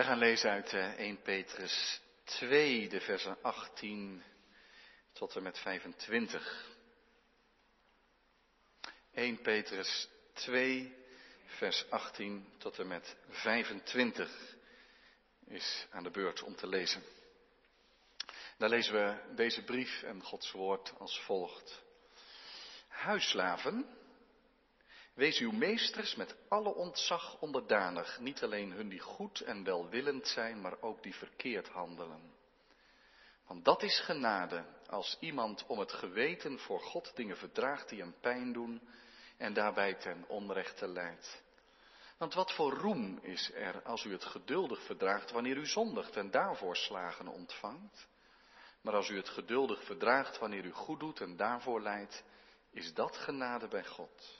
Wij gaan lezen uit 1 eh, Petrus 2, de versen 18 tot en met 25. 1 Petrus 2, vers 18 tot en met 25 is aan de beurt om te lezen. Daar lezen we deze brief en Gods woord als volgt. Huislaven, wees uw meesters met alle ontzag onderdanig, niet alleen hun die goed en welwillend zijn, maar ook die verkeerd handelen. Want dat is genade, als iemand om het geweten voor God dingen verdraagt die hem pijn doen en daarbij ten onrechte leidt. Want wat voor roem is er als u het geduldig verdraagt wanneer u zondigt en daarvoor slagen ontvangt? Maar als u het geduldig verdraagt wanneer u goed doet en daarvoor leidt, is dat genade bij God.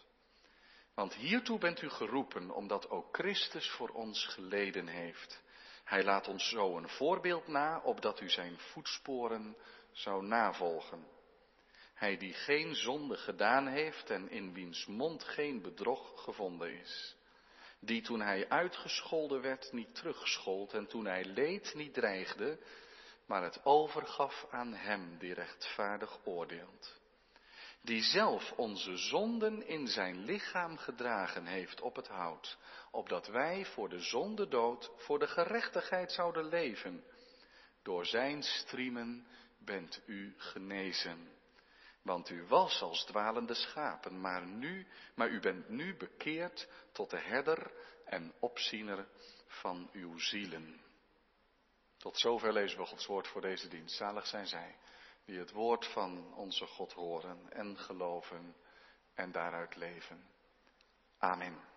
Want hiertoe bent u geroepen, omdat ook Christus voor ons geleden heeft. Hij laat ons zo een voorbeeld na, opdat u zijn voetsporen zou navolgen. Hij die geen zonde gedaan heeft en in wiens mond geen bedrog gevonden is. Die toen hij uitgescholden werd niet terugschold en toen hij leed niet dreigde, maar het overgaf aan hem die rechtvaardig oordeelt. Die zelf onze zonden in zijn lichaam gedragen heeft op het hout, opdat wij voor de zonde dood, voor de gerechtigheid zouden leven. Door zijn striemen bent u genezen. Want u was als dwalende schapen, maar nu, maar u bent nu bekeerd tot de herder en opziener van uw zielen. Tot zover lezen we Gods woord voor deze dienst. Zalig zijn zij die het woord van onze God horen en geloven en daaruit leven. Amen.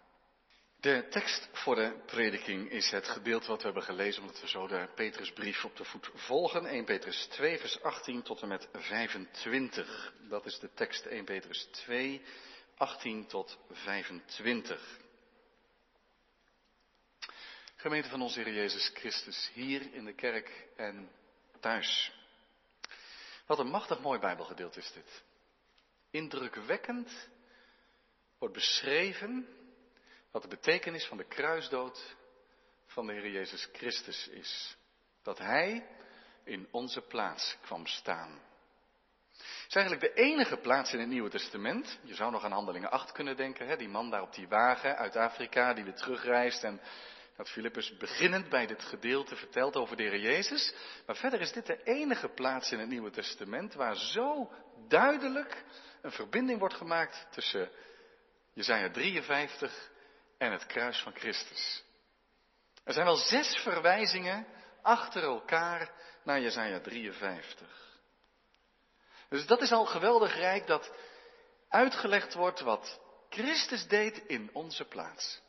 De tekst voor de prediking is het gedeelte wat we hebben gelezen, omdat we zo de Petrusbrief op de voet volgen. 1 Petrus 2, vers 18 tot en met 25. Dat is de tekst 1 Petrus 2, 18 tot 25. Gemeente van onze Heer Jezus Christus, hier in de kerk en thuis. Wat een machtig mooi Bijbelgedeelte is dit. Indrukwekkend wordt beschreven wat de betekenis van de kruisdood van de Heer Jezus Christus is. Dat Hij in onze plaats kwam staan. Het is eigenlijk de enige plaats in het Nieuwe Testament. Je zou nog aan Handelingen 8 kunnen denken. Hè? Die man daar op die wagen uit Afrika die weer terugreist en dat Filippus beginnend bij dit gedeelte vertelt over de Heer Jezus. Maar verder is dit de enige plaats in het Nieuwe Testament waar zo duidelijk een verbinding wordt gemaakt tussen Jezaja 53 en het kruis van Christus. Er zijn wel zes verwijzingen achter elkaar naar Jezaja 53. Dus dat is al geweldig rijk dat uitgelegd wordt wat Christus deed in onze plaats.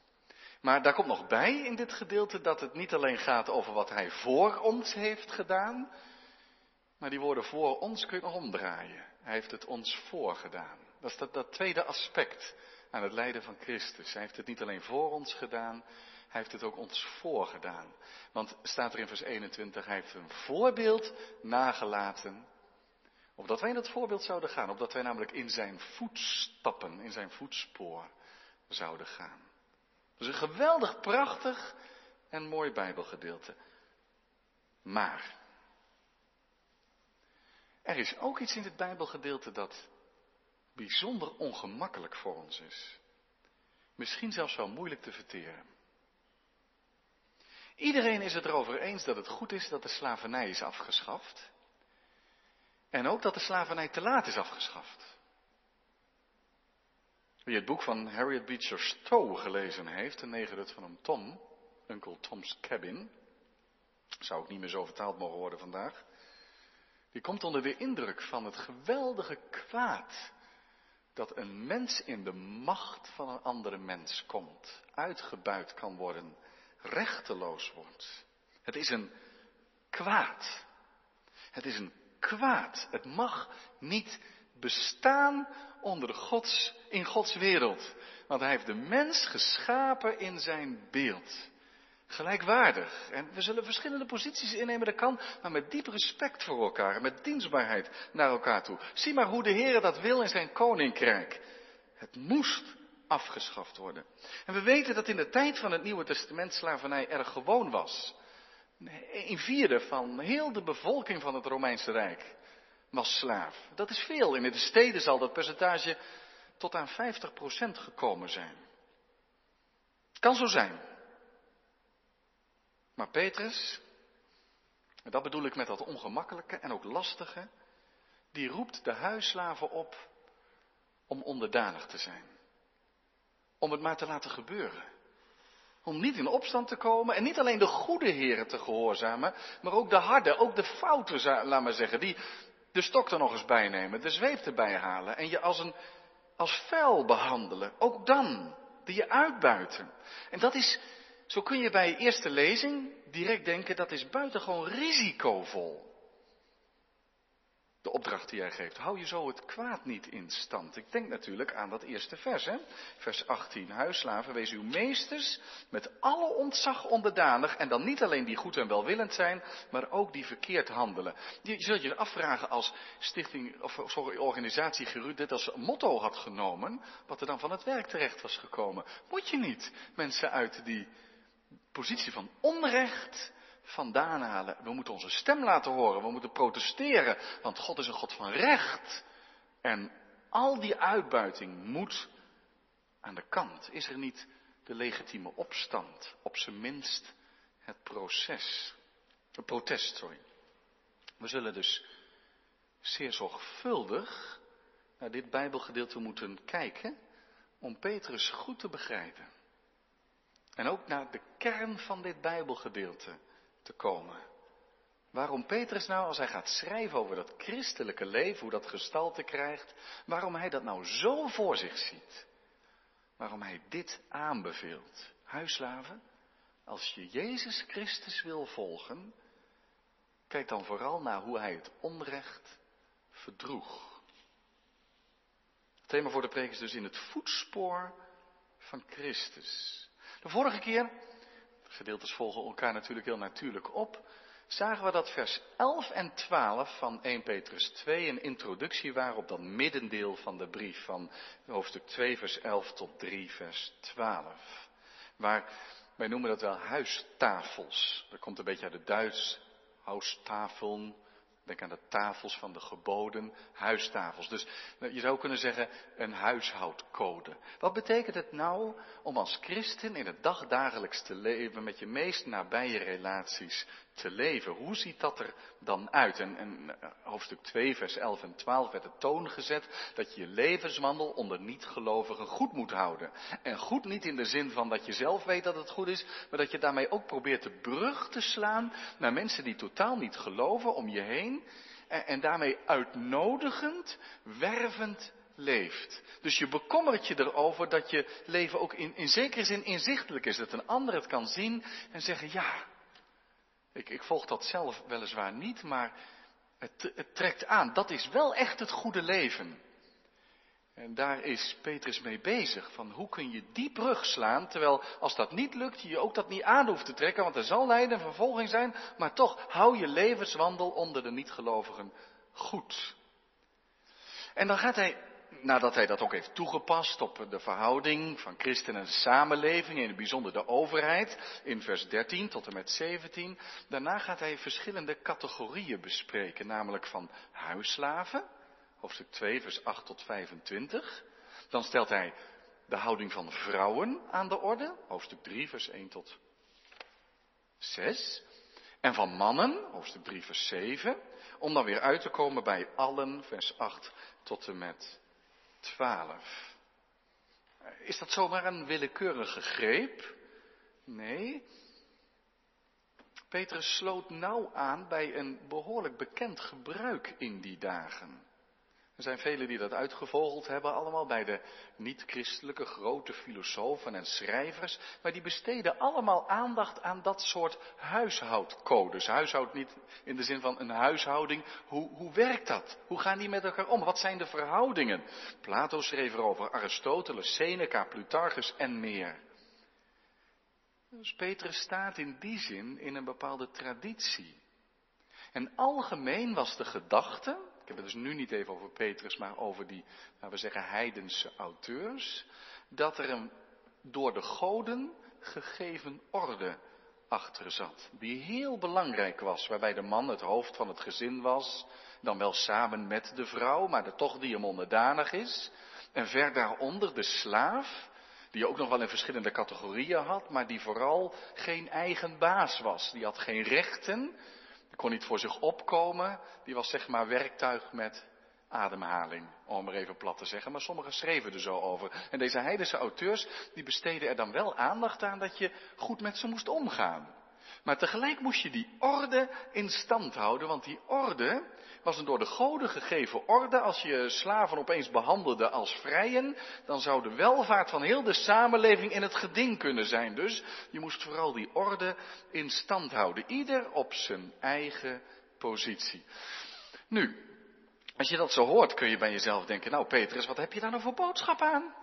Maar daar komt nog bij in dit gedeelte dat het niet alleen gaat over wat hij voor ons heeft gedaan, maar die woorden voor ons kun je nog omdraaien. Hij heeft het ons voorgedaan. Dat is dat, dat tweede aspect aan het lijden van Christus. Hij heeft het niet alleen voor ons gedaan, hij heeft het ook ons voorgedaan. Want staat er in vers 21, hij heeft een voorbeeld nagelaten, opdat wij in dat voorbeeld zouden gaan, opdat wij namelijk in zijn voetstappen, in zijn voetspoor zouden gaan. Dat is een geweldig prachtig en mooi Bijbelgedeelte. Maar er is ook iets in dit Bijbelgedeelte dat bijzonder ongemakkelijk voor ons is. Misschien zelfs wel moeilijk te verteren. Iedereen is het erover eens dat het goed is dat de slavernij is afgeschaft. En ook dat de slavernij te laat is afgeschaft. Wie het boek van Harriet Beecher Stowe gelezen heeft, de negerhut van hem Tom, Uncle Tom's Cabin, zou ook niet meer zo vertaald mogen worden vandaag, die komt onder de indruk van het geweldige kwaad dat een mens in de macht van een andere mens komt, uitgebuit kan worden, rechteloos wordt. Het is een kwaad. Het is een kwaad. Het mag niet bestaan onder Gods, in Gods wereld. Want hij heeft de mens geschapen in zijn beeld. Gelijkwaardig. En we zullen verschillende posities innemen, dat kan, maar met diep respect voor elkaar, met dienstbaarheid naar elkaar toe. Zie maar hoe de Heer dat wil in zijn koninkrijk. Het moest afgeschaft worden. En we weten dat in de tijd van het Nieuwe Testament slavernij erg gewoon was. Een vierde van heel de bevolking van het Romeinse Rijk was slaaf. Dat is veel. In de steden zal dat percentage tot aan 50% gekomen zijn. Kan zo zijn. Maar Petrus, en dat bedoel ik met dat ongemakkelijke en ook lastige, die roept de huisslaven op om onderdanig te zijn. Om het maar te laten gebeuren. Om niet in opstand te komen en niet alleen de goede heren te gehoorzamen, maar ook de harde, ook de fouten, laat maar zeggen, die de stok er nog eens bij nemen, de zweep erbij halen en je als een als vuil behandelen. Ook dan, die je uitbuiten. En dat is, zo kun je bij eerste lezing direct denken, dat is buitengewoon risicovol de opdracht die hij geeft. Hou je zo het kwaad niet in stand. Ik denk natuurlijk aan dat eerste vers, hè? vers 18. Huisslaven, wees uw meesters met alle ontzag onderdanig. En dan niet alleen die goed en welwillend zijn, maar ook die verkeerd handelen. Je zult je afvragen als stichting, of sorry, organisatie Gerud dit als motto had genomen, wat er dan van het werk terecht was gekomen. Moet je niet mensen uit die positie van onrecht vandaan halen. We moeten onze stem laten horen. We moeten protesteren. Want God is een God van recht. En al die uitbuiting moet aan de kant. Is er niet de legitieme opstand? Op zijn minst het proces. Het protest, sorry. We zullen dus zeer zorgvuldig naar dit Bijbelgedeelte moeten kijken. Om Petrus goed te begrijpen. En ook naar de kern van dit Bijbelgedeelte te komen. Waarom Petrus nou, als hij gaat schrijven over dat christelijke leven, hoe dat gestalte krijgt, waarom hij dat nou zo voor zich ziet. Waarom hij dit aanbeveelt. Huislaven, als je Jezus Christus wil volgen, kijk dan vooral naar hoe hij het onrecht verdroeg. Het thema voor de preek is dus in het voetspoor van Christus. De vorige keer gedeeltes volgen elkaar natuurlijk heel natuurlijk op, zagen we dat vers 11 en 12 van 1 Petrus 2 een introductie waren op dat middendeel van de brief van hoofdstuk 2 vers 11 tot 3 vers 12. Waar, wij noemen dat wel huistafels. Dat komt een beetje uit het Duits, huistafel, Denk aan de tafels van de geboden, huistafels. Dus je zou kunnen zeggen een huishoudcode. Wat betekent het nou om als christen in het dagdagelijks te leven met je meest nabije relaties te leven? Hoe ziet dat er dan uit? En, eh, hoofdstuk 2, vers 11 en 12 werd de toon gezet dat je je levenswandel onder niet-gelovigen goed moet houden. En goed niet in de zin van dat je zelf weet dat het goed is, maar dat je daarmee ook probeert de brug te slaan naar mensen die totaal niet geloven om je heen. En, en daarmee uitnodigend, wervend leeft. Dus je bekommert je erover dat je leven ook in, in zekere zin inzichtelijk is. Dat een ander het kan zien en zeggen, ja, ik, ik volg dat zelf weliswaar niet, maar het, het trekt aan. Dat is wel echt het goede leven. En daar is Petrus mee bezig. Van hoe kun je die brug slaan, terwijl als dat niet lukt, je ook dat niet aan hoeft te trekken, want er zal lijden en vervolging zijn, maar toch hou je levenswandel onder de niet-gelovigen goed. En dan gaat hij nadat hij dat ook heeft toegepast op de verhouding van christen en samenleving, in het bijzonder de overheid, in vers 13 tot en met 17, daarna gaat hij verschillende categorieën bespreken, namelijk van huisslaven, hoofdstuk 2, vers 8 tot 25. Dan stelt hij de houding van vrouwen aan de orde, hoofdstuk 3, vers 1 tot 6. En van mannen, hoofdstuk 3, vers 7, om dan weer uit te komen bij allen, vers 8 tot en met 12. Is dat zomaar een willekeurige greep? Nee. Petrus sloot nauw aan bij een behoorlijk bekend gebruik in die dagen. Er zijn velen die dat uitgevogeld hebben, allemaal bij de niet-christelijke grote filosofen en schrijvers, maar die besteden allemaal aandacht aan dat soort huishoudcodes. Huishoud niet in de zin van een huishouding. Hoe, hoe werkt dat? Hoe gaan die met elkaar om? Wat zijn de verhoudingen? Plato schreef erover, Aristoteles, Seneca, Plutarchus en meer. Dus Petrus staat in die zin in een bepaalde traditie. En algemeen was de gedachte, ik heb het dus nu niet even over Petrus, maar over die, laten we zeggen, heidense auteurs. Dat er een door de goden gegeven orde achter zat. Die heel belangrijk was, waarbij de man het hoofd van het gezin was, dan wel samen met de vrouw, maar de toch die hem onderdanig is. En ver daaronder de slaaf, die ook nog wel in verschillende categorieën had, maar die vooral geen eigen baas was. Die had geen rechten, die kon niet voor zich opkomen, die was zeg maar werktuig met ademhaling, om maar even plat te zeggen. Maar sommigen schreven er zo over. En deze heidense auteurs, die besteden er dan wel aandacht aan dat je goed met ze moest omgaan. Maar tegelijk moest je die orde in stand houden, want die orde was een door de goden gegeven orde. Als je slaven opeens behandelde als vrijen, dan zou de welvaart van heel de samenleving in het geding kunnen zijn. Dus je moest vooral die orde in stand houden, ieder op zijn eigen positie. Nu, als je dat zo hoort, kun je bij jezelf denken, nou Petrus, wat heb je daar nou voor boodschap aan?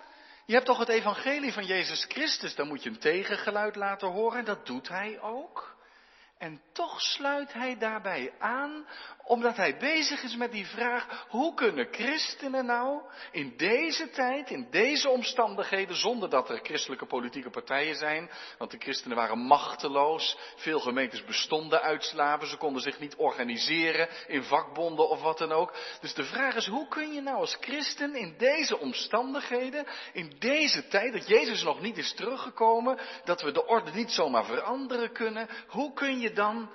Je hebt toch het evangelie van Jezus Christus, dan moet je een tegengeluid laten horen en dat doet hij ook. En toch sluit hij daarbij aan, omdat hij bezig is met die vraag, hoe kunnen christenen nou in deze tijd, in deze omstandigheden, zonder dat er christelijke politieke partijen zijn, want de christenen waren machteloos, veel gemeentes bestonden uit slaven, ze konden zich niet organiseren in vakbonden of wat dan ook. Dus de vraag is, hoe kun je nou als christen in deze omstandigheden, in deze tijd, dat Jezus nog niet is teruggekomen, dat we de orde niet zomaar veranderen kunnen, hoe kun je dan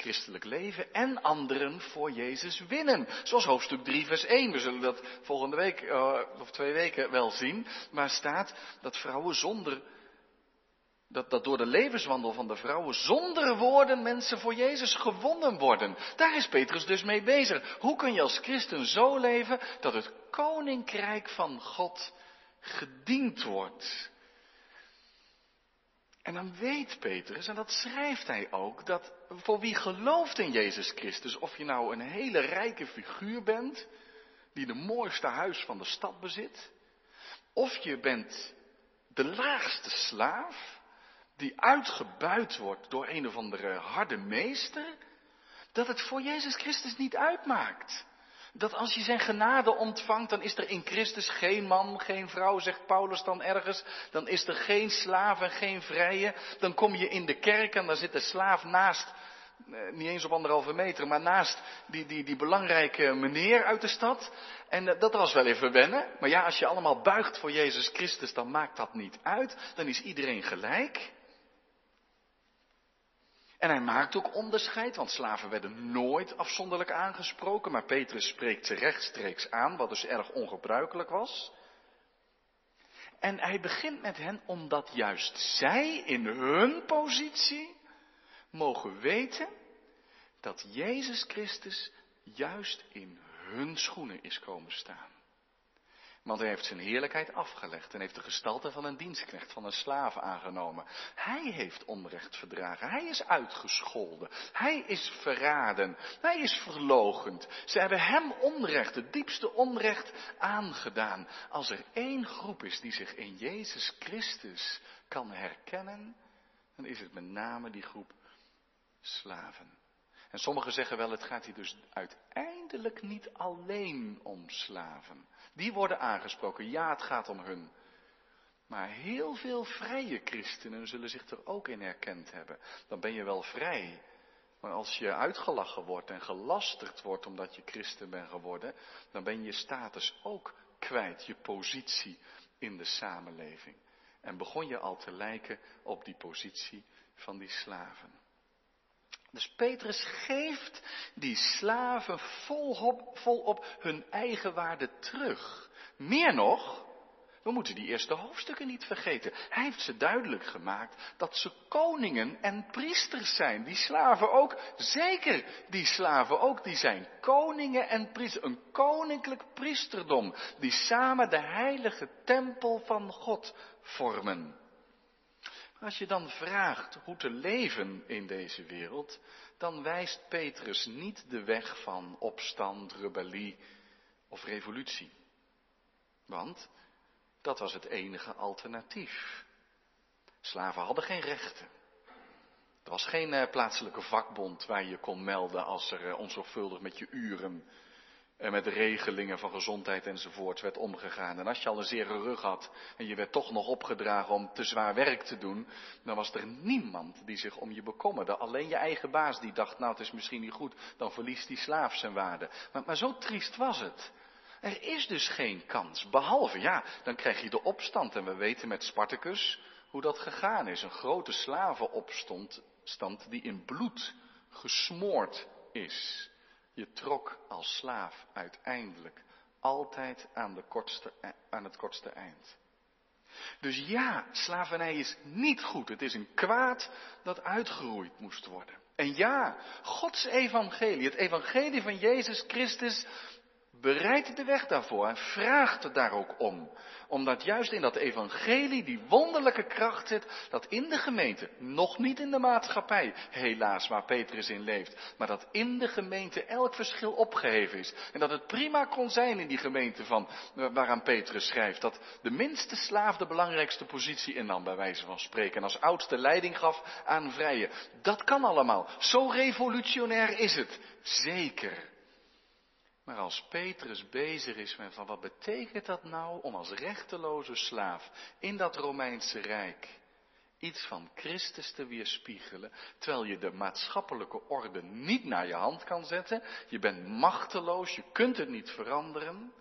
christelijk leven en anderen voor Jezus winnen. Zoals hoofdstuk 3, vers 1. We zullen dat volgende week uh, of twee weken wel zien. Maar staat dat vrouwen zonder. Dat, dat door de levenswandel van de vrouwen zonder woorden mensen voor Jezus gewonnen worden. Daar is Petrus dus mee bezig. Hoe kun je als christen zo leven dat het koninkrijk van God gediend wordt? En dan weet Petrus, en dat schrijft hij ook, dat voor wie gelooft in Jezus Christus, of je nou een hele rijke figuur bent, die de mooiste huis van de stad bezit, of je bent de laagste slaaf, die uitgebuit wordt door een of andere harde meester, dat het voor Jezus Christus niet uitmaakt dat als je zijn genade ontvangt, dan is er in Christus geen man, geen vrouw, zegt Paulus dan ergens. Dan is er geen slaaf en geen vrije. Dan kom je in de kerk en daar zit de slaaf naast, eh, niet eens op anderhalve meter, maar naast die, die, die belangrijke meneer uit de stad. En eh, dat was wel even wennen. Maar ja, als je allemaal buigt voor Jezus Christus, dan maakt dat niet uit. Dan is iedereen gelijk. En hij maakt ook onderscheid, want slaven werden nooit afzonderlijk aangesproken, maar Petrus spreekt ze rechtstreeks aan, wat dus erg ongebruikelijk was. En hij begint met hen omdat juist zij in hun positie mogen weten dat Jezus Christus juist in hun schoenen is komen staan. Want hij heeft zijn heerlijkheid afgelegd en heeft de gestalte van een dienstknecht, van een slaaf aangenomen. Hij heeft onrecht verdragen. Hij is uitgescholden. Hij is verraden. Hij is verlogend. Ze hebben hem onrecht, het diepste onrecht aangedaan. Als er één groep is die zich in Jezus Christus kan herkennen, dan is het met name die groep slaven. En sommigen zeggen wel, het gaat hier dus uiteindelijk niet alleen om slaven. Die worden aangesproken, ja, het gaat om hun. Maar heel veel vrije christenen zullen zich er ook in herkend hebben. Dan ben je wel vrij. Maar als je uitgelachen wordt en gelasterd wordt omdat je christen bent geworden, dan ben je status ook kwijt, je positie in de samenleving. En begon je al te lijken op die positie van die slaven. Dus Petrus geeft die slaven volop, volop hun eigen waarde terug. Meer nog, we moeten die eerste hoofdstukken niet vergeten. Hij heeft ze duidelijk gemaakt dat ze koningen en priesters zijn. Die slaven ook, zeker die slaven ook, die zijn koningen en priesters. Een koninklijk priesterdom, die samen de heilige tempel van God vormen. Als je dan vraagt hoe te leven in deze wereld, dan wijst Petrus niet de weg van opstand, rebellie of revolutie. Want dat was het enige alternatief. Slaven hadden geen rechten. Er was geen eh, plaatselijke vakbond waar je kon melden als er eh, onzorgvuldig met je uren en met regelingen van gezondheid enzovoort werd omgegaan. En als je al een zere rug had en je werd toch nog opgedragen om te zwaar werk te doen, dan was er niemand die zich om je bekommerde. Alleen je eigen baas die dacht, nou het is misschien niet goed, dan verliest die slaaf zijn waarde. Maar, maar zo triest was het. Er is dus geen kans, behalve ja, dan krijg je de opstand. En we weten met Spartacus hoe dat gegaan is. Een grote slavenopstand die in bloed gesmoord is. Je trok als slaaf uiteindelijk altijd aan, de kortste, e- aan het kortste eind. Dus ja, slavernij is niet goed. Het is een kwaad dat uitgeroeid moest worden. En ja, Gods evangelie, het evangelie van Jezus Christus, bereidt de weg daarvoor en vraagt er daar ook om. Omdat juist in dat evangelie die wonderlijke kracht zit, dat in de gemeente, nog niet in de maatschappij, helaas waar Petrus in leeft, maar dat in de gemeente elk verschil opgeheven is. En dat het prima kon zijn in die gemeente van, waaraan Petrus schrijft, dat de minste slaaf de belangrijkste positie innam, bij wijze van spreken, en als oudste leiding gaf aan vrije. Dat kan allemaal. Zo revolutionair is het. Zeker. Maar als Petrus bezig is met van wat betekent dat nou om als rechteloze slaaf in dat Romeinse Rijk iets van Christus te weerspiegelen, terwijl je de maatschappelijke orde niet naar je hand kan zetten, je bent machteloos, je kunt het niet veranderen,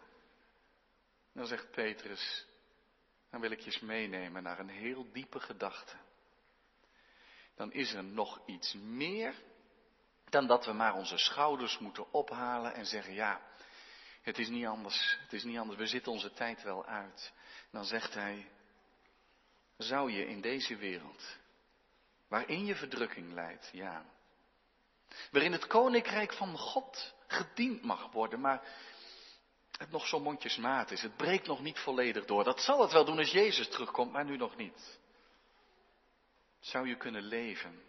dan zegt Petrus, dan wil ik je eens meenemen naar een heel diepe gedachte. Dan is er nog iets meer dan dat we maar onze schouders moeten ophalen en zeggen, ja, het is niet anders, het is niet anders, we zitten onze tijd wel uit. dan zegt hij, zou je in deze wereld, waarin je verdrukking leidt, ja, waarin het koninkrijk van God gediend mag worden, maar het nog zo mondjesmaat is, het breekt nog niet volledig door. Dat zal het wel doen als Jezus terugkomt, maar nu nog niet. Zou je kunnen leven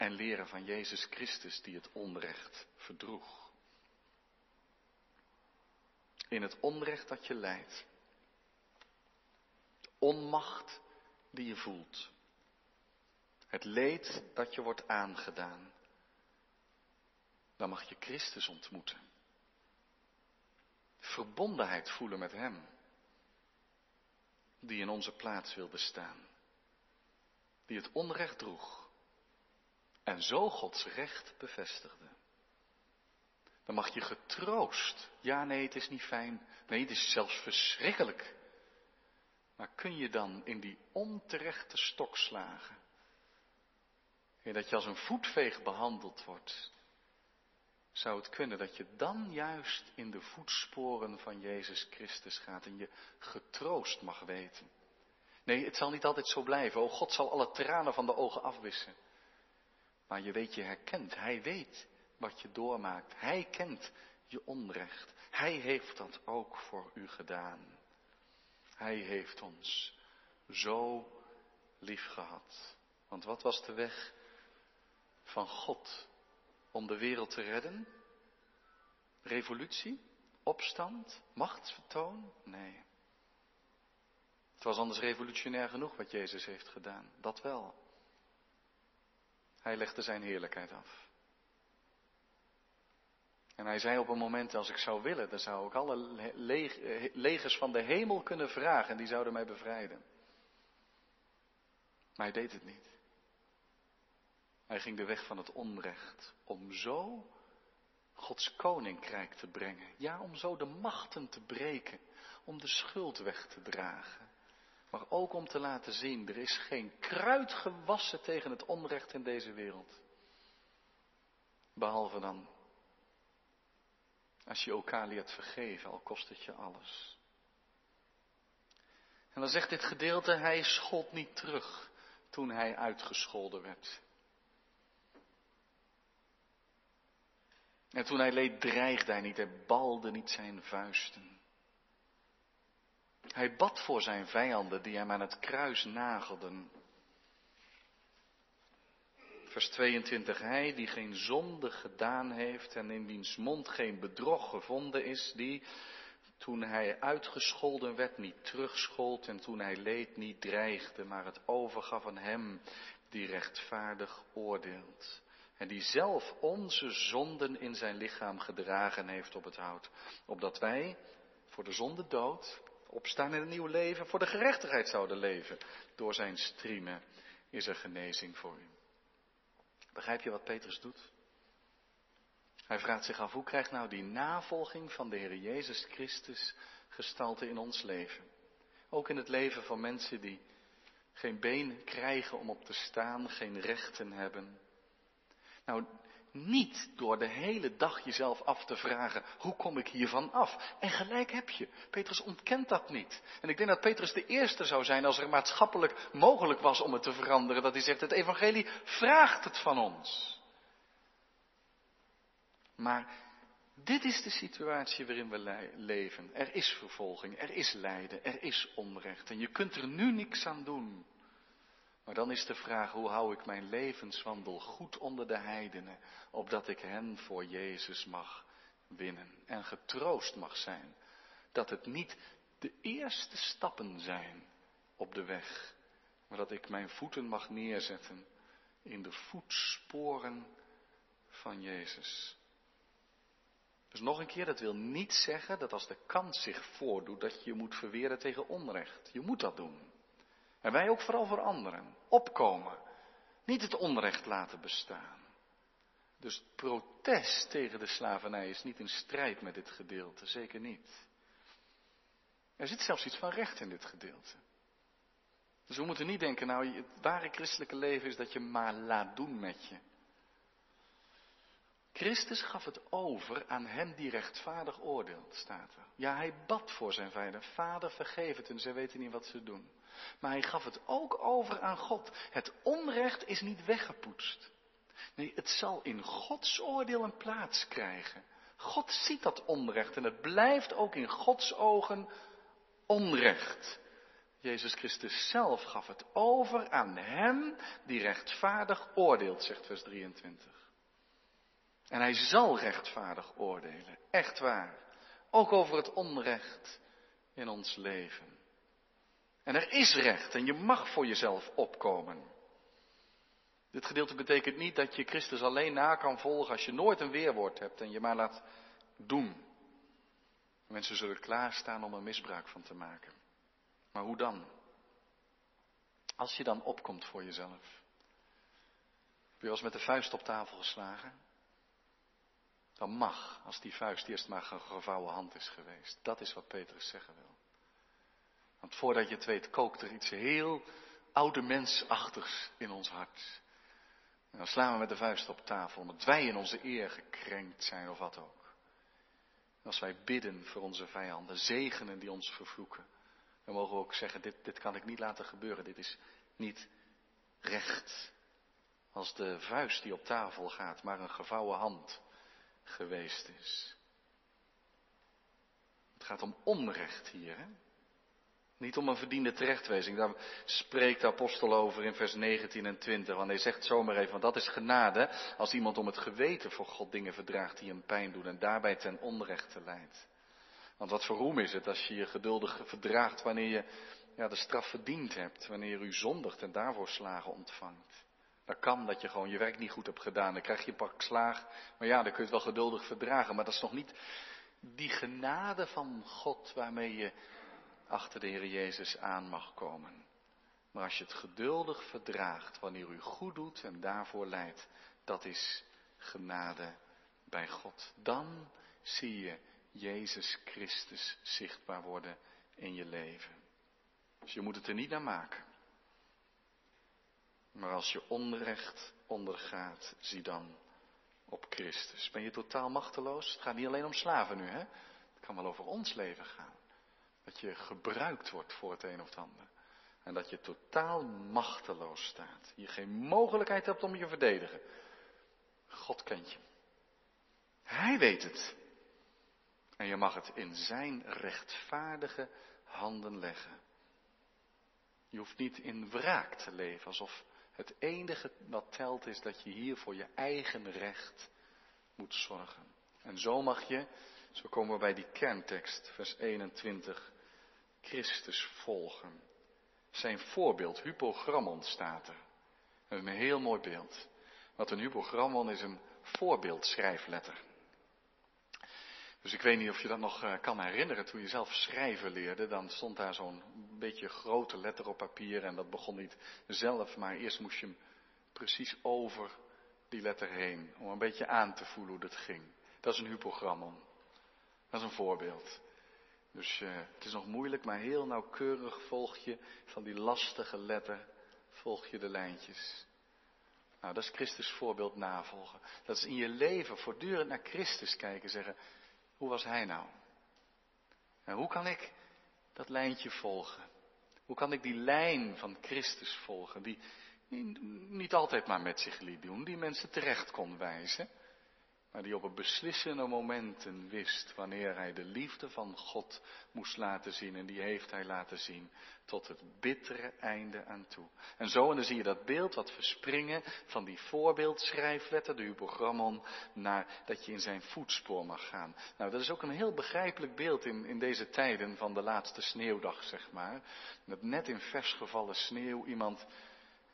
en leren van Jezus Christus die het onrecht verdroeg. In het onrecht dat je lijdt, onmacht die je voelt, het leed dat je wordt aangedaan, dan mag je Christus ontmoeten. Verbondenheid voelen met Hem, die in onze plaats wilde staan, die het onrecht droeg en zo Gods recht bevestigde. Dan mag je getroost. Ja, nee, het is niet fijn. Nee, het is zelfs verschrikkelijk. Maar kun je dan in die onterechte stokslagen, in dat je als een voetveeg behandeld wordt, zou het kunnen dat je dan juist in de voetsporen van Jezus Christus gaat en je getroost mag weten. Nee, het zal niet altijd zo blijven. O God zal alle tranen van de ogen afwissen. Maar je weet, je herkent. Hij weet wat je doormaakt. Hij kent je onrecht. Hij heeft dat ook voor u gedaan. Hij heeft ons zo lief gehad. Want wat was de weg van God om de wereld te redden? Revolutie? Opstand? Machtsvertoon? Nee. Het was anders revolutionair genoeg wat Jezus heeft gedaan. Dat wel. Hij legde zijn heerlijkheid af. En hij zei op een moment, als ik zou willen, dan zou ik alle legers van de hemel kunnen vragen en die zouden mij bevrijden. Maar hij deed het niet. Hij ging de weg van het onrecht om zo Gods koninkrijk te brengen. Ja, om zo de machten te breken, om de schuld weg te dragen. Maar ook om te laten zien, er is geen kruid gewassen tegen het onrecht in deze wereld. Behalve dan als je elkaar leert vergeven, al kost het je alles. En dan zegt dit gedeelte, hij schold niet terug toen hij uitgescholden werd. En toen hij leed, dreigde hij niet, hij balde niet zijn vuisten. Hij bad voor zijn vijanden die hem aan het kruis nagelden. Vers 22. Hij die geen zonde gedaan heeft en in wiens mond geen bedrog gevonden is, die toen hij uitgescholden werd niet terugschold en toen hij leed niet dreigde, maar het overgaf aan hem die rechtvaardig oordeelt. En die zelf onze zonden in zijn lichaam gedragen heeft op het hout. Opdat wij voor de zonde dood opstaan in een nieuw leven, voor de gerechtigheid zouden leven. Door zijn striemen is er genezing voor u. Begrijp je wat Petrus doet? Hij vraagt zich af, hoe krijgt nou die navolging van de Heer Jezus Christus gestalte in ons leven? Ook in het leven van mensen die geen been krijgen om op te staan, geen rechten hebben. Nou, niet door de hele dag jezelf af te vragen, hoe kom ik hiervan af? En gelijk heb je. Petrus ontkent dat niet. En ik denk dat Petrus de eerste zou zijn als er maatschappelijk mogelijk was om het te veranderen. Dat hij zegt, het evangelie vraagt het van ons. Maar dit is de situatie waarin we leven. Er is vervolging, er is lijden, er is onrecht. En je kunt er nu niks aan doen. Maar dan is de vraag, hoe hou ik mijn levenswandel goed onder de heidenen, opdat ik hen voor Jezus mag winnen en getroost mag zijn, dat het niet de eerste stappen zijn op de weg, maar dat ik mijn voeten mag neerzetten in de voetsporen van Jezus. Dus nog een keer, dat wil niet zeggen dat als de kans zich voordoet, dat je je moet verweren tegen onrecht. Je moet dat doen. En wij ook vooral voor anderen. Opkomen. Niet het onrecht laten bestaan. Dus protest tegen de slavernij is niet in strijd met dit gedeelte. Zeker niet. Er zit zelfs iets van recht in dit gedeelte. Dus we moeten niet denken, nou, het ware christelijke leven is dat je maar laat doen met je. Christus gaf het over aan hem die rechtvaardig oordeelt, staat er. Ja, hij bad voor zijn vijanden. Vader, vergeef het en ze weten niet wat ze doen. Maar hij gaf het ook over aan God. Het onrecht is niet weggepoetst. Nee, het zal in Gods oordeel een plaats krijgen. God ziet dat onrecht en het blijft ook in Gods ogen onrecht. Jezus Christus zelf gaf het over aan hem die rechtvaardig oordeelt, zegt vers 23. En hij zal rechtvaardig oordelen. Echt waar. Ook over het onrecht in ons leven. En er is recht en je mag voor jezelf opkomen. Dit gedeelte betekent niet dat je Christus alleen na kan volgen als je nooit een weerwoord hebt en je maar laat doen. Mensen zullen klaarstaan om er misbruik van te maken. Maar hoe dan? Als je dan opkomt voor jezelf. Heb je wel eens met de vuist op tafel geslagen? dan mag, als die vuist eerst maar een gevouwen hand is geweest. Dat is wat Petrus zeggen wil. Want voordat je het weet, kookt er iets heel oude mensachtigs in ons hart. En dan slaan we met de vuist op tafel, omdat wij in onze eer gekrenkt zijn of wat ook. Als wij bidden voor onze vijanden, zegenen die ons vervloeken, dan mogen we ook zeggen, dit, dit kan ik niet laten gebeuren, dit is niet recht. Als de vuist die op tafel gaat, maar een gevouwen hand geweest is. Het gaat om onrecht hier. Hè? Niet om een verdiende terechtwijzing. Daar spreekt de apostel over in vers 19 en 20. Want hij zegt zomaar even, want dat is genade als iemand om het geweten voor God dingen verdraagt die hem pijn doen en daarbij ten onrechte leidt. Want wat voor roem is het als je je geduldig verdraagt wanneer je ja, de straf verdiend hebt, wanneer u zondigt en daarvoor slagen ontvangt. Dat kan dat je gewoon je werk niet goed hebt gedaan. Dan krijg je een pak slaag. Maar ja, dan kun je het wel geduldig verdragen. Maar dat is nog niet die genade van God waarmee je achter de Heer Jezus aan mag komen. Maar als je het geduldig verdraagt wanneer u goed doet en daarvoor leidt, dat is genade bij God. Dan zie je Jezus Christus zichtbaar worden in je leven. Dus je moet het er niet naar maken. Maar als je onrecht ondergaat, zie dan op Christus. Ben je totaal machteloos? Het gaat niet alleen om slaven nu, hè? Het kan wel over ons leven gaan. Dat je gebruikt wordt voor het een of het ander. En dat je totaal machteloos staat. Je geen mogelijkheid hebt om je te verdedigen. God kent je. Hij weet het. En je mag het in zijn rechtvaardige handen leggen. Je hoeft niet in wraak te leven, alsof het enige wat telt is dat je hier voor je eigen recht moet zorgen. En zo mag je, zo komen we bij die kerntekst, vers 21, Christus volgen. Zijn voorbeeld, hypogrammon staat er. Een heel mooi beeld. Want een hypogrammon is een voorbeeldschrijfletter. Dus ik weet niet of je dat nog eh, kan herinneren. Toen je zelf schrijven leerde, dan stond daar zo'n beetje grote letter op papier. En dat begon niet zelf, maar eerst moest je hem precies over die letter heen. Om een beetje aan te voelen hoe dat ging. Dat is een hypogrammon. Dat is een voorbeeld. Dus uh, het is nog moeilijk, maar heel nauwkeurig volg je van die lastige letter, volg je de lijntjes. Nou, dat is Christus voorbeeld navolgen. Dat is in je leven voortdurend naar Christus kijken, zeggen, hoe was hij nou? En hoe kan ik dat lijntje volgen? Hoe kan ik die lijn van Christus volgen, die niet altijd maar met zich liet doen, die mensen terecht kon wijzen? Maar die op een beslissende momenten wist wanneer hij de liefde van God moest laten zien. En die heeft hij laten zien tot het bittere einde aan toe. En zo, en dan zie je dat beeld wat verspringen van die voorbeeldschrijfletter, de hypogrammon, naar dat je in zijn voetspoor mag gaan. Nou, dat is ook een heel begrijpelijk beeld in, in deze tijden van de laatste sneeuwdag, zeg maar. Dat net in vers gevallen sneeuw iemand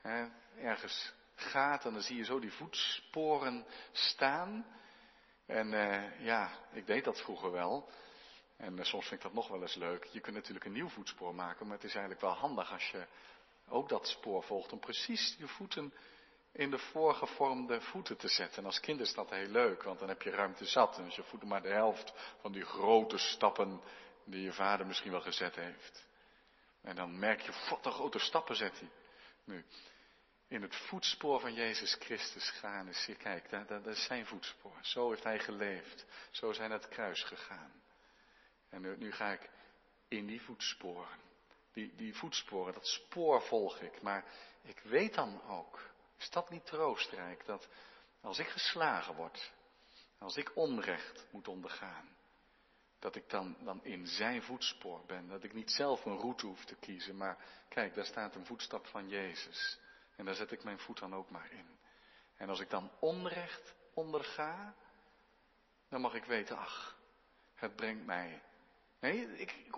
hè, ergens gaat en dan zie je zo die voetsporen staan. En uh, ja, ik deed dat vroeger wel. En uh, soms vind ik dat nog wel eens leuk. Je kunt natuurlijk een nieuw voetspoor maken, maar het is eigenlijk wel handig als je ook dat spoor volgt om precies je voeten in de voorgevormde voeten te zetten. En als kind is dat heel leuk, want dan heb je ruimte zat. En als je voeten maar de helft van die grote stappen die je vader misschien wel gezet heeft. En dan merk je, wat een grote stappen zet hij. Nu, in het voetspoor van Jezus Christus gaan is, kijk, dat, dat, is zijn voetspoor. Zo heeft hij geleefd. Zo zijn het kruis gegaan. En nu, nu ga ik in die voetsporen. Die, die voetsporen, dat spoor volg ik. Maar ik weet dan ook, is dat niet troostrijk, dat als ik geslagen word, als ik onrecht moet ondergaan, dat ik dan, dan in zijn voetspoor ben. Dat ik niet zelf een route hoef te kiezen, maar kijk, daar staat een voetstap van Jezus. En daar zet ik mijn voet dan ook maar in. En als ik dan onrecht onderga, dan mag ik weten, ach, het brengt mij. Nee, ik, ik,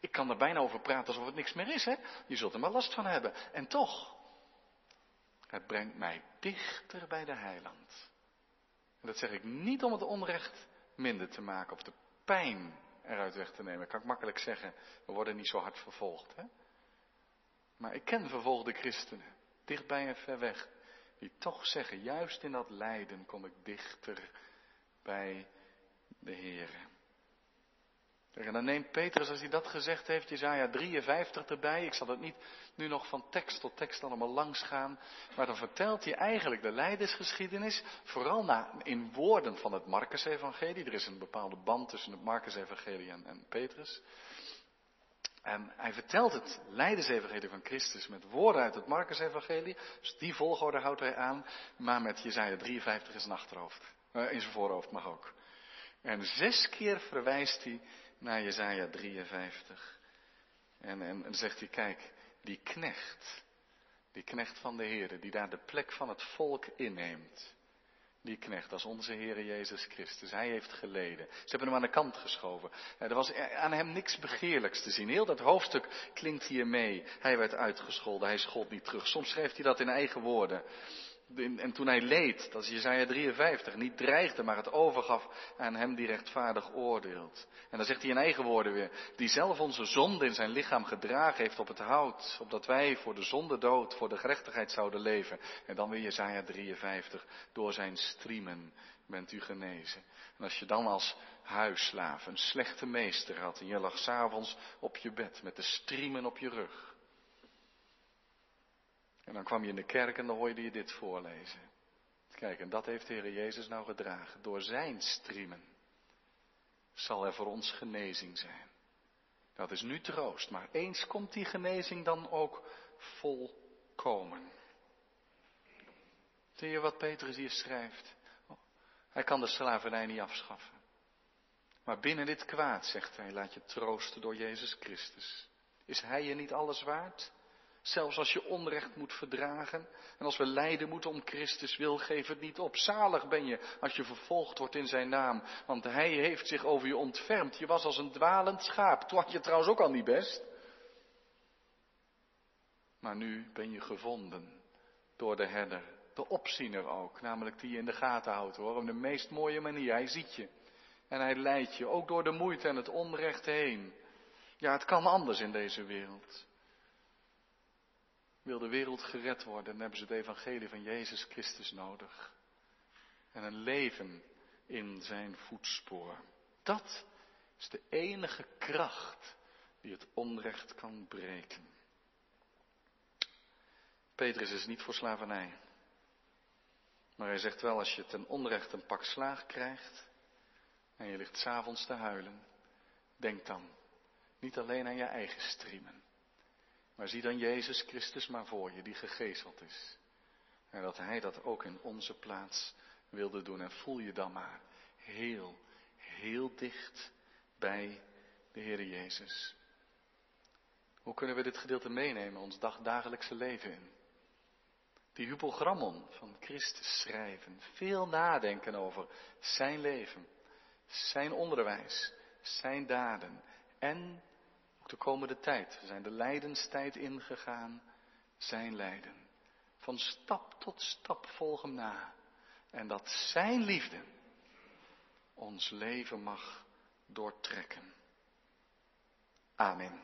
ik kan er bijna over praten alsof het niks meer is, hè? Je zult er maar last van hebben. En toch, het brengt mij dichter bij de heiland. En dat zeg ik niet om het onrecht minder te maken of de pijn eruit weg te nemen. Kan ik makkelijk zeggen, we worden niet zo hard vervolgd, hè? Maar ik ken vervolgde christenen, dichtbij en ver weg, die toch zeggen, juist in dat lijden kom ik dichter bij de Heer. En dan neemt Petrus, als hij dat gezegd heeft, Jezaja 53 erbij. Ik zal het niet nu nog van tekst tot tekst allemaal langs gaan. Maar dan vertelt hij eigenlijk de leidersgeschiedenis. Vooral na, in woorden van het Marcus-evangelie. Er is een bepaalde band tussen het Marcus-evangelie en Petrus. En hij vertelt het leidersevangelie van Christus met woorden uit het Marcus-evangelie. Dus die volgorde houdt hij aan. Maar met Jezaja 53 in zijn achterhoofd. Uh, in zijn voorhoofd mag ook. En zes keer verwijst hij naar Jezaja 53. En, en, en zegt hij, kijk, die knecht. Die knecht van de Heer, die daar de plek van het volk inneemt die knecht, als onze Heer Jezus Christus. Hij heeft geleden. Ze hebben hem aan de kant geschoven. Er was aan hem niks begeerlijks te zien. Heel dat hoofdstuk klinkt hier mee. Hij werd uitgescholden, hij schold niet terug. Soms schrijft hij dat in eigen woorden. En toen hij leed, dat is Jezaja 53, niet dreigde, maar het overgaf aan hem die rechtvaardig oordeelt. En dan zegt hij in eigen woorden weer, die zelf onze zonde in zijn lichaam gedragen heeft op het hout, opdat wij voor de zonde dood, voor de gerechtigheid zouden leven. En dan weer Jezaja 53, door zijn striemen bent u genezen. En als je dan als huisslaaf een slechte meester had en je lag s'avonds op je bed met de striemen op je rug, en dan kwam je in de kerk en dan hoorde je dit voorlezen. Kijk, en dat heeft de Heer Jezus nou gedragen. Door zijn striemen zal er voor ons genezing zijn. Dat is nu troost, maar eens komt die genezing dan ook volkomen. Zie je wat Petrus hier schrijft? Hij kan de slavernij niet afschaffen. Maar binnen dit kwaad, zegt hij, laat je troosten door Jezus Christus. Is hij je niet alles waard? Zelfs als je onrecht moet verdragen. En als we lijden moeten om Christus wil, geef het niet op. Zalig ben je als je vervolgd wordt in zijn naam. Want hij heeft zich over je ontfermd. Je was als een dwalend schaap. Toen je trouwens ook al niet best. Maar nu ben je gevonden door de herder de opziener ook, namelijk die je in de gaten houdt hoor, op de meest mooie manier. Hij ziet je en hij leidt je, ook door de moeite en het onrecht heen. Ja, het kan anders in deze wereld. Wil de wereld gered worden, dan hebben ze het evangelie van Jezus Christus nodig. En een leven in zijn voetspoor. Dat is de enige kracht die het onrecht kan breken. Petrus is niet voor slavernij. Maar hij zegt wel, als je ten onrechte een pak slaag krijgt en je ligt s'avonds te huilen, denk dan niet alleen aan je eigen striemen, maar zie dan Jezus Christus maar voor je, die gegezeld is. En dat Hij dat ook in onze plaats wilde doen. En voel je dan maar heel, heel dicht bij de Heer Jezus. Hoe kunnen we dit gedeelte meenemen, ons dagdagelijkse leven in? Die hypogrammon van Christus schrijven, veel nadenken over zijn leven, zijn onderwijs, zijn daden en ook de komende tijd. We zijn de lijdenstijd ingegaan, zijn lijden. Van stap tot stap volg hem na. En dat zijn liefde ons leven mag doortrekken. Amen.